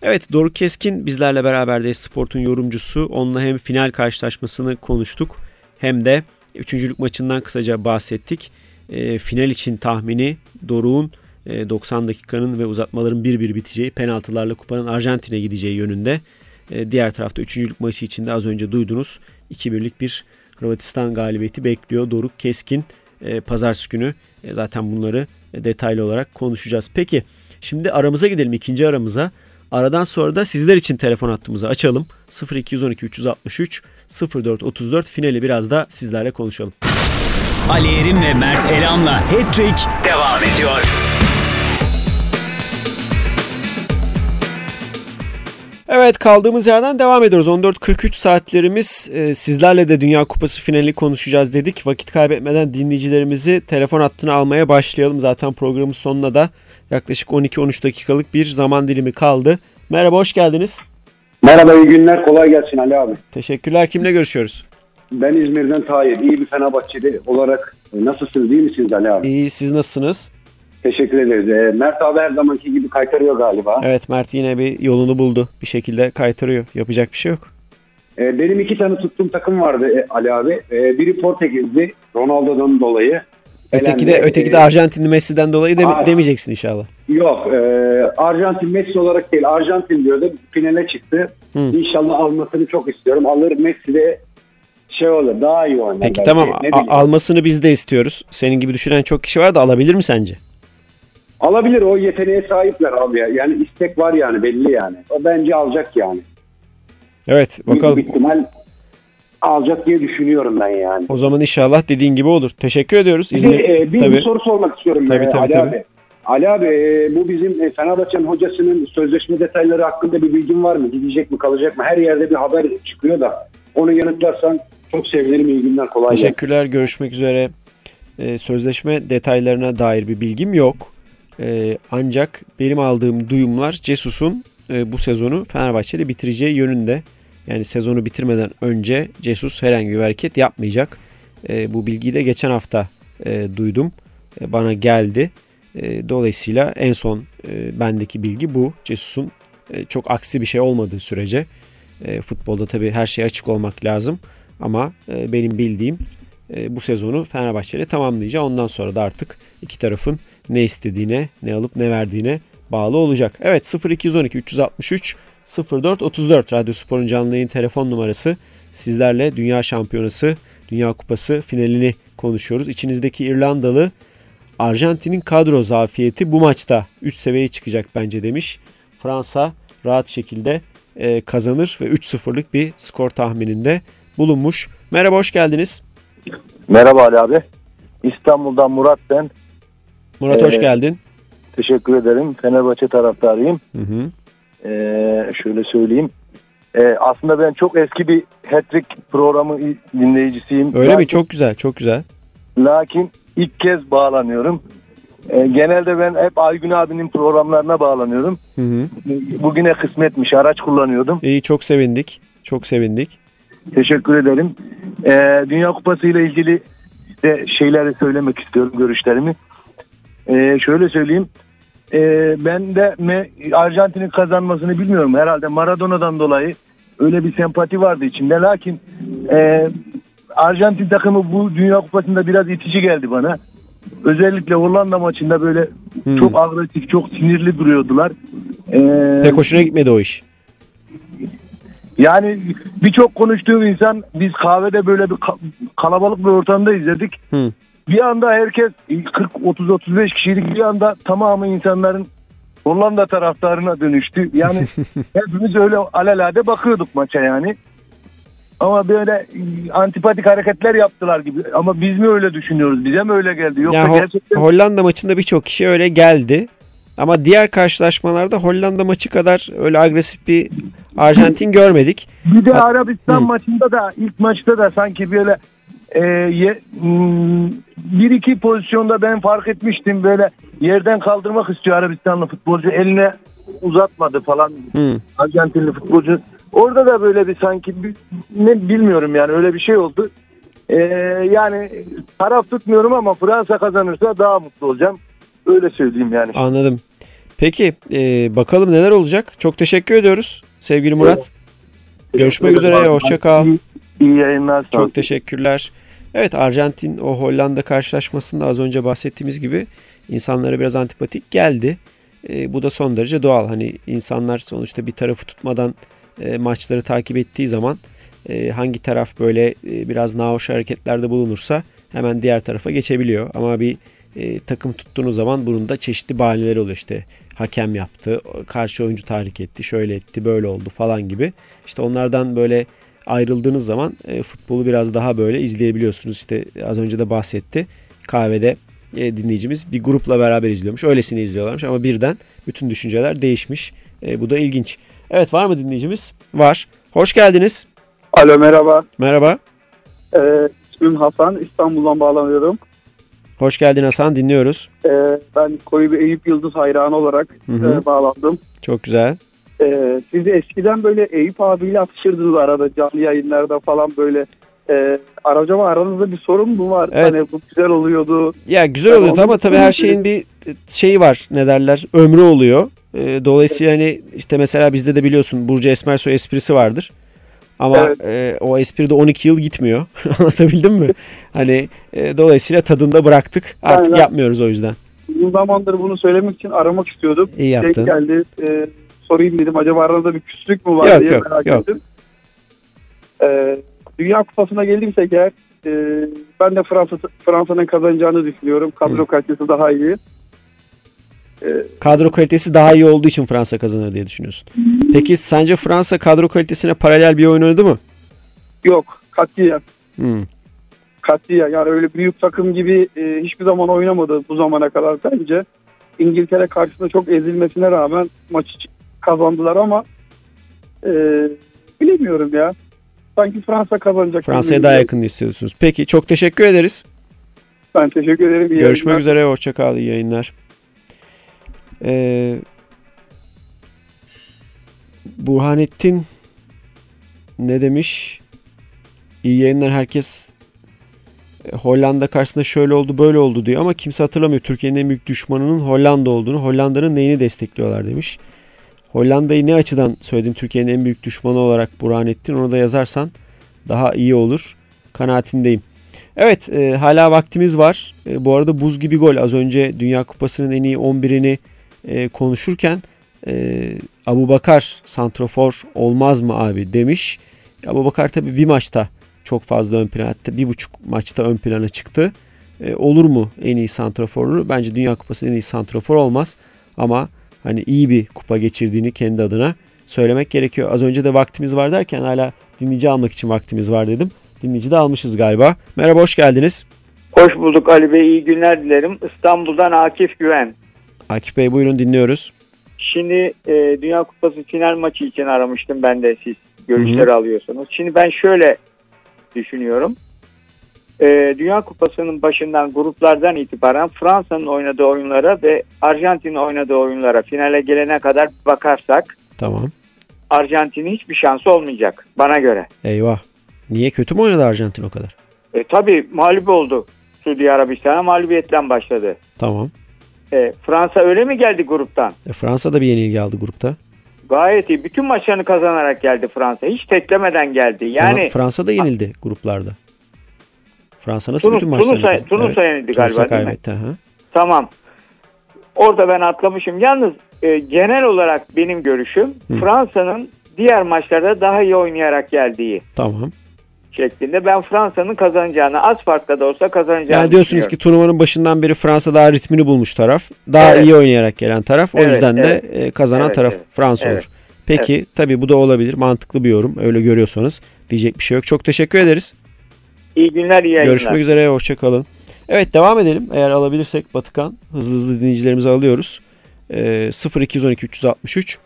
Evet Doruk Keskin bizlerle beraber Sport'un yorumcusu. Onunla hem final karşılaşmasını konuştuk hem de üçüncülük maçından kısaca bahsettik. E, final için tahmini Doruk'un e, 90 dakikanın ve uzatmaların 1-1 biteceği, penaltılarla kupanın Arjantin'e gideceği yönünde. E, diğer tarafta üçüncülük maçı için de az önce duydunuz. 2-1'lik bir Hırvatistan galibiyeti bekliyor Doruk Keskin. E, Pazartesi günü e, zaten bunları e, detaylı olarak konuşacağız. Peki şimdi aramıza gidelim ikinci aramıza. Aradan sonra da sizler için telefon hattımızı açalım. 0212 363 0434 finali biraz da sizlerle konuşalım.
Ali Erim ve Mert Elam'la Hattrick devam ediyor.
Evet kaldığımız yerden devam ediyoruz. 14.43 saatlerimiz e, sizlerle de Dünya Kupası finali konuşacağız dedik. Vakit kaybetmeden dinleyicilerimizi telefon hattına almaya başlayalım. Zaten programın sonuna da yaklaşık 12-13 dakikalık bir zaman dilimi kaldı. Merhaba hoş geldiniz.
Merhaba iyi günler kolay gelsin Ali abi.
Teşekkürler. Kimle görüşüyoruz?
Ben İzmir'den Tahir. İyi bir Fenerbahçeli olarak nasılsınız iyi misiniz Ali abi?
İyi siz nasılsınız?
Teşekkür ederiz. E, Mert abi her zamanki gibi kaytarıyor galiba.
Evet Mert yine bir yolunu buldu. Bir şekilde kaytarıyor. Yapacak bir şey yok.
E, benim iki tane tuttuğum takım vardı e, Ali abi. E, biri Portekiz'di Ronaldo'dan dolayı.
Öteki de öteki de
E,
Arjantinli Messi'den dolayı
Aa.
demeyeceksin inşallah.
Yok e, Arjantin Messi olarak değil Arjantin diyordu finale çıktı.
Hı.
İnşallah almasını çok istiyorum. Alır Messi de şey olur daha iyi oynar.
Peki
belki.
tamam a- almasını biz de istiyoruz. Senin gibi düşünen çok kişi var da alabilir mi sence?
Alabilir o yeteneğe sahipler abi ya. Yani istek var yani belli yani. O bence alacak yani.
Evet bakalım.
Büyük bir ihtimal alacak diye düşünüyorum ben yani.
O zaman inşallah dediğin gibi olur. Teşekkür ediyoruz.
Bir,
İzmir.
de, e, bir,
Tabii.
bir soru sormak istiyorum
Tabii,
e,
tabii,
Ali
tabii.
abi. Ali abi e, bu bizim e, Fenerbahçe'nin hocasının sözleşme detayları hakkında bir bilgin var mı? Gidecek mi kalacak mı? Her yerde bir haber çıkıyor da onu yanıtlarsan çok sevinirim. İyi günler kolay gelsin.
Teşekkürler. Görüşmek üzere. Ee, sözleşme detaylarına dair bir bilgim yok. Ee, ancak benim aldığım duyumlar Cesus'un e, bu sezonu Fenerbahçe'de bitireceği yönünde. Yani sezonu bitirmeden önce Cesus herhangi bir hareket yapmayacak. Ee, bu bilgiyi de geçen hafta e, duydum. E, bana geldi. E, dolayısıyla en son e, bendeki bilgi bu. Cesus'un e, çok aksi bir şey olmadığı sürece e, futbolda tabii her şey açık olmak lazım. Ama e, benim bildiğim e, bu sezonu Fenerbahçe ile tamamlayacağı. Ondan sonra da artık iki tarafın ne istediğine, ne alıp ne verdiğine bağlı olacak. Evet 0212 363 04 34 Radyo Spor'un canlı yayın telefon numarası. Sizlerle Dünya Şampiyonası, Dünya Kupası finalini konuşuyoruz. İçinizdeki İrlandalı Arjantin'in kadro zafiyeti bu maçta 3 seviyeye çıkacak bence demiş. Fransa rahat şekilde e, kazanır ve 3-0'lık bir skor tahmininde bulunmuş. Merhaba hoş geldiniz.
Merhaba Ali abi. İstanbul'dan Murat ben.
Murat hoş
Ee,
geldin.
Teşekkür ederim. Fenerbahçe taraftarıyım.
Hı hı.
Ee, şöyle söyleyeyim. Ee, aslında ben çok eski bir hat-trick programı dinleyicisiyim.
Öyle
lakin,
mi? Çok güzel, çok güzel.
Lakin ilk kez bağlanıyorum. Ee, genelde ben hep Aygün abinin programlarına bağlanıyorum.
Hı hı.
Bugüne kısmetmiş. Araç kullanıyordum.
İyi çok sevindik. Çok sevindik.
Teşekkür ederim. Ee, Dünya Kupası ile ilgili de şeyleri söylemek istiyorum görüşlerimi. Ee, şöyle söyleyeyim. Ee, ben de Arjantin'in kazanmasını bilmiyorum. Herhalde Maradona'dan dolayı öyle bir sempati vardı içimde. Lakin e, Arjantin takımı bu Dünya Kupası'nda biraz itici geldi bana. Özellikle Hollanda maçında böyle
Hmm.
çok agresif, çok sinirli duruyordular. Ee,
Pek hoşuna gitmedi o iş.
Yani birçok konuştuğum insan biz kahvede böyle bir ka- kalabalık bir ortamda izledik.
Hı.
Bir anda herkes 40 30 35 kişilik bir anda tamamı insanların Hollanda taraftarına dönüştü. Yani hepimiz öyle alelade bakıyorduk maça yani. Ama böyle e, antipatik hareketler yaptılar gibi. Ama biz mi öyle düşünüyoruz? Bize mi öyle geldi? Yoksa
Yani Ho-
gerçekten
Hollanda maçında birçok kişi öyle geldi. Ama diğer karşılaşmalarda Hollanda maçı kadar öyle agresif bir Arjantin görmedik.
Bir de Arabistan
Hı.
maçında da ilk maçta da sanki böyle e, ye- hmm, bir iki pozisyonda ben fark etmiştim böyle yerden kaldırmak istiyor Arabistanlı futbolcu eline uzatmadı falan
Hı.
Arjantinli futbolcu. Orada da böyle bir sanki bir, ne bilmiyorum yani öyle bir şey oldu. Ee, yani taraf tutmuyorum ama Fransa kazanırsa daha mutlu olacağım. Öyle söyleyeyim yani.
Anladım. Peki e, bakalım neler olacak. Çok teşekkür ediyoruz sevgili Murat. Görüşmek üzere. Hoşça kal.
İyi, iyi yayınlar.
Çok teşekkürler. Evet Arjantin o Hollanda karşılaşmasında az önce bahsettiğimiz gibi insanlara biraz antipatik geldi. E, bu da son derece doğal. Hani insanlar sonuçta bir tarafı tutmadan e, maçları takip ettiği zaman e, hangi taraf böyle e, biraz nahoş hareketlerde bulunursa hemen diğer tarafa geçebiliyor. Ama bir e, takım tuttuğunuz zaman bunun da çeşitli bahaneleri oluyor. İşte hakem yaptı, karşı oyuncu tahrik etti, şöyle etti, böyle oldu falan gibi. İşte onlardan böyle ayrıldığınız zaman e, futbolu biraz daha böyle izleyebiliyorsunuz. İşte az önce de bahsetti. Kahvede e, dinleyicimiz bir grupla beraber izliyormuş. Öylesini izliyorlarmış ama birden bütün düşünceler değişmiş. E, bu da ilginç. Evet var mı dinleyicimiz? Var. Hoş geldiniz.
Alo merhaba.
Merhaba.
Ee, ismim Hasan. İstanbul'dan bağlanıyorum.
Hoş geldin Hasan. Dinliyoruz.
Ee, ben koyu bir Eyüp Yıldız hayranı olarak e, bağlandım.
Çok güzel.
Ee, siz de eskiden böyle Eyüp abiyle atışırdınız arada canlı yayınlarda falan böyle. E, acaba aranızda bir sorun mu var?
Evet.
Hani bu güzel oluyordu.
Ya güzel oluyordu
onu
ama tabii her şeyin bir şeyi var ne derler ömrü oluyor. Ee, Dolayısıyla hani işte mesela bizde de biliyorsun Burcu Esmersoy esprisi vardır. Ama
Evet.
e, o espri de 12 yıl gitmiyor. Anlatabildim mi? Hani e, dolayısıyla tadında bıraktık. Artık
Aynen.
yapmıyoruz o yüzden.
Uzun zamandır bunu söylemek için aramak istiyordum.
İyi yaptın.
Denk geldi. E, sorayım dedim. Acaba aranızda bir küslük mü var
Yok,
diye
yok,
merak
yok.
ettim. Ee, Dünya Kupası'na geldiysek eğer e, ben de Fransa Fransa'nın kazanacağını düşünüyorum. Kadro kalitesi daha iyi.
Kadro kalitesi daha iyi olduğu için Fransa kazanır diye düşünüyorsun. Peki sence Fransa kadro kalitesine paralel bir oyun oynadı mı?
Yok katiyen.
Hmm.
Katiyen. Yani öyle büyük takım gibi e, hiçbir zaman oynamadı bu zamana kadar bence. İngiltere karşısında çok ezilmesine rağmen maçı kazandılar ama e, bilemiyorum ya. Sanki Fransa kazanacak. gibi
Fransa'ya daha yakın istiyorsunuz. Peki çok teşekkür ederiz.
Ben teşekkür ederim. İyi
Görüşmek
yayınlar.
üzere. Hoşçakal. İyi yayınlar. Ee, Burhanettin ne demiş? İyi yayınlar herkes e, Hollanda karşısında şöyle oldu böyle oldu diyor ama kimse hatırlamıyor Türkiye'nin en büyük düşmanının Hollanda olduğunu. Hollanda'nın neyini destekliyorlar demiş. Hollanda'yı ne açıdan söyledim Türkiye'nin en büyük düşmanı olarak Burhanettin onu da yazarsan daha iyi olur. Kanaatindeyim. Evet e, hala vaktimiz var. E, bu arada buz gibi gol az önce Dünya Kupası'nın en iyi 11'ini e, konuşurken e, Abu Bakar santrofor olmaz mı abi demiş. Abu Bakar tabi bir maçta çok fazla ön plana hatta bir buçuk maçta ön plana çıktı. E, olur mu en iyi santroforu? Bence Dünya Kupası'nın en iyi santrofor olmaz. Ama hani iyi bir kupa geçirdiğini kendi adına söylemek gerekiyor. Az önce de vaktimiz var derken hala dinleyici almak için vaktimiz var dedim. Dinleyici de almışız galiba. Merhaba hoş geldiniz.
Hoş bulduk Ali Bey. iyi günler dilerim. İstanbul'dan Akif Güven.
Akif Bey buyurun dinliyoruz.
Şimdi e, Dünya Kupası final maçı için aramıştım ben de siz görüşleri alıyorsunuz. Şimdi ben şöyle düşünüyorum. E, Dünya Kupası'nın başından gruplardan itibaren Fransa'nın oynadığı oyunlara ve Arjantin'in oynadığı oyunlara finale gelene kadar bakarsak
Tamam.
Arjantin'in hiçbir şansı olmayacak bana göre.
Eyvah. Niye kötü mü oynadı Arjantin o kadar?
E, tabii mağlup oldu. Suudi Arabistan'a mağlubiyetten başladı.
Tamam.
E, Fransa öyle mi geldi gruptan?
E, Fransa da bir yenilgi aldı grupta.
Gayet iyi. Bütün maçlarını kazanarak geldi Fransa. Hiç teklemeden geldi. Yani
Fra- Fransa da yenildi gruplarda. Fransa nasıl
Tunus-
bütün maçlarını
Tunus'a-
kazandı?
Tunus'a yenildi
Tunus'a
galiba, değil mi?
kaybetti. Hı.
tamam. Orada ben atlamışım. Yalnız e, genel olarak benim görüşüm. Fransa'nın diğer maçlarda daha iyi oynayarak geldiği
Tamam.
Şeklinde. Ben Fransa'nın kazanacağını az farkla da olsa kazanacağını
Yani diyorsunuz ki turnuvanın başından beri Fransa daha ritmini bulmuş taraf. Daha
Evet.
iyi oynayarak gelen taraf. O
Evet,
yüzden
evet.
de e, kazanan
Evet,
taraf
evet.
Fransa
Evet.
olur. Peki tabii bu da olabilir. Mantıklı bir yorum. Öyle görüyorsanız diyecek bir şey yok. Çok teşekkür ederiz.
İyi günler, iyi yayınlar.
Görüşmek üzere. Hoşçakalın. Evet devam edelim. Eğer alabilirsek Batıkan hızlı hızlı dinleyicilerimizi alıyoruz. Ee, 0212 363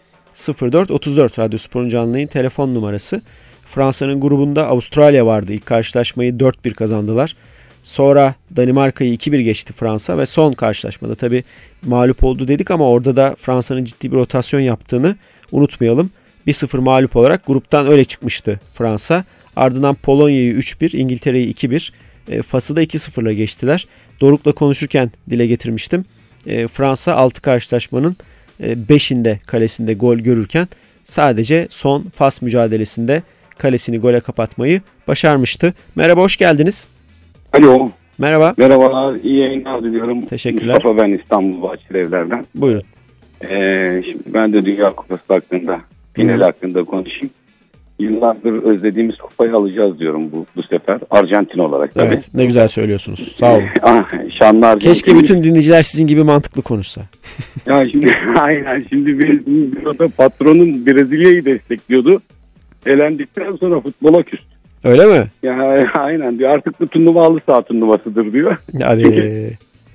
04 34 Radyo Spor'un canlı yayın telefon numarası. Fransa'nın grubunda Avustralya vardı. İlk karşılaşmayı 4-1 kazandılar. Sonra Danimarka'yı 2-1 geçti Fransa ve son karşılaşmada tabi mağlup oldu dedik ama orada da Fransa'nın ciddi bir rotasyon yaptığını unutmayalım. 1-0 mağlup olarak gruptan öyle çıkmıştı Fransa. Ardından Polonya'yı 3-1, İngiltere'yi 2-1, e, Fas'ı da 2-0'la geçtiler. Doruk'la konuşurken dile getirmiştim. E, Fransa 6 karşılaşmanın 5'inde e, kalesinde gol görürken sadece son Fas mücadelesinde kalesini gole kapatmayı başarmıştı. Merhaba hoş geldiniz.
Alo.
Merhaba.
Merhabalar. İyi yayınlar diliyorum.
Teşekkürler.
Mustafa ben İstanbul Bahçelievler'den.
Buyurun.
Ee, şimdi ben de Dünya Kupası hakkında, final hakkında konuşayım. Yıllardır özlediğimiz kupayı alacağız diyorum bu bu sefer. Arjantin olarak tabii.
Evet, ne güzel söylüyorsunuz. Sağ olun.
Ah, Şanlı Arjantin.
Keşke bütün dinleyiciler sizin gibi mantıklı konuşsa.
ya şimdi aynen şimdi bir, bir patronun Brezilya'yı destekliyordu. Elendikten sonra futbola küstü.
Öyle mi?
Ya aynen diyor artık bu turnuva halı saha turnuvasıdır diyor.
Hadi.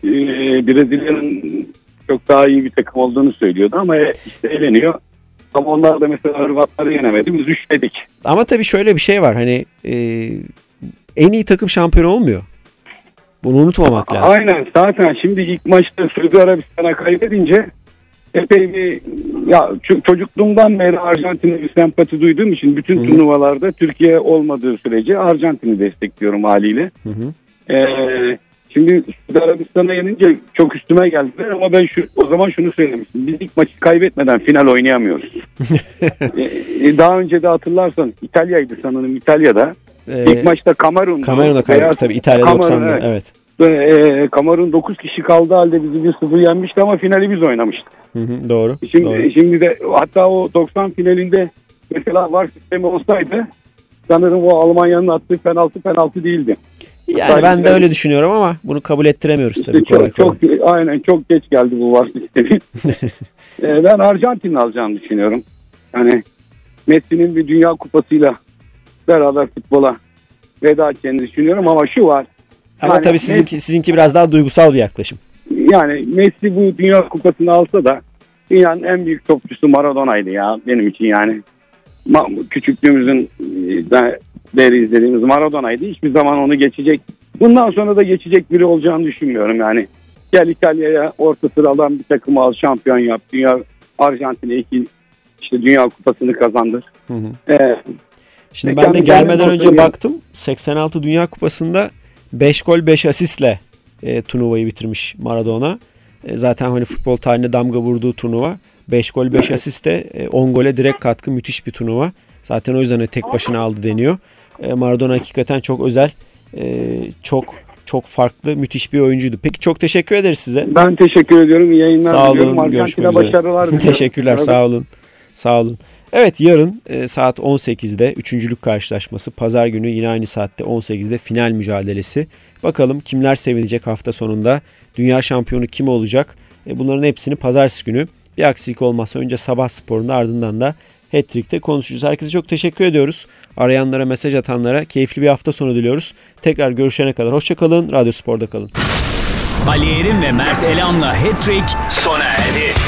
e, Brezilya'nın çok daha iyi bir takım olduğunu söylüyordu ama işte eleniyor. Ama onlar da mesela Hırvatları yenemedi. Biz üçledik.
Ama tabii şöyle bir şey var. Hani e, en iyi takım şampiyon olmuyor. Bunu unutmamak lazım.
Aynen zaten şimdi ilk maçta Suudi Arabistan'a kaybedince epey bir ya çocukluğumdan beri Arjantin'e bir sempati duyduğum için bütün hı turnuvalarda Türkiye olmadığı sürece Arjantin'i destekliyorum haliyle.
Hı hı.
Ee, şimdi Suudi Arabistan'a yenince çok üstüme geldiler ama ben şu o zaman şunu söylemiştim. Biz ilk maçı kaybetmeden final oynayamıyoruz. ee, daha önce de hatırlarsan İtalya'ydı sanırım İtalya'da. Ee, ilk maçta Kamerun.
Kamerun'a kaybetti tabii İtalya 90'da evet. evet.
E, Kamerun 9 kişi kaldı halde bizi 1-0 yenmişti ama finali biz oynamıştık.
Hı hı, doğru.
Şimdi,
doğru.
şimdi de hatta o 90 finalinde mesela var sistemi olsaydı sanırım o Almanya'nın attığı penaltı penaltı değildi.
Yani Sadece ben de öyle düşünüyorum ama bunu kabul ettiremiyoruz
işte
tabii.
Çok, çok, aynen çok geç geldi bu var sistemi. ee, ben Arjantin'in alacağını düşünüyorum. Yani Messi'nin bir dünya kupasıyla beraber futbola veda edeceğini düşünüyorum ama şu var.
Ama
yani
tabii sizinki, sizinki biraz daha duygusal bir yaklaşım.
Yani Messi bu dünya kupasını alsa da dünyanın en büyük topçusu Maradona'ydı ya benim için yani. Küçüklüğümüzün e, beri izlediğimiz Maradona'ydı. Hiçbir zaman onu geçecek. Bundan sonra da geçecek biri olacağını düşünmüyorum yani. Gel İtalya'ya orta sıradan bir takımı al şampiyon yap. Dünya Arjantin'e iki işte dünya kupasını kazandır.
Hı hı.
Ee,
Şimdi ben de gelmeden önce baktım. 86 Dünya Kupası'nda 5 gol 5 asistle e, turnuvayı bitirmiş Maradona. E, zaten hani futbol tarihine damga vurduğu turnuva. 5 gol 5 asiste e, 10 gole direkt katkı müthiş bir turnuva. Zaten o yüzden hani tek başına aldı deniyor. E, Maradona hakikaten çok özel, e, çok çok farklı, müthiş bir oyuncuydu. Peki çok teşekkür ederiz size.
Ben teşekkür ediyorum. İyi yayınlar
sağ
diliyorum.
olun, görüşmek
üzere. başarılar diliyorum.
Teşekkürler, sağ olun. Sağ olun. Evet yarın e, saat 18'de üçüncülük karşılaşması. Pazar günü yine aynı saatte 18'de final mücadelesi. Bakalım kimler sevinecek hafta sonunda. Dünya şampiyonu kim olacak? E, bunların hepsini pazartesi günü bir aksilik olmazsa önce sabah sporunda ardından da Hattrick'te konuşacağız. Herkese çok teşekkür ediyoruz. Arayanlara, mesaj atanlara keyifli bir hafta sonu diliyoruz. Tekrar görüşene kadar hoşçakalın. Radyo Spor'da kalın.
Ali Erim ve Mert Elam'la Hattrick sona erdi.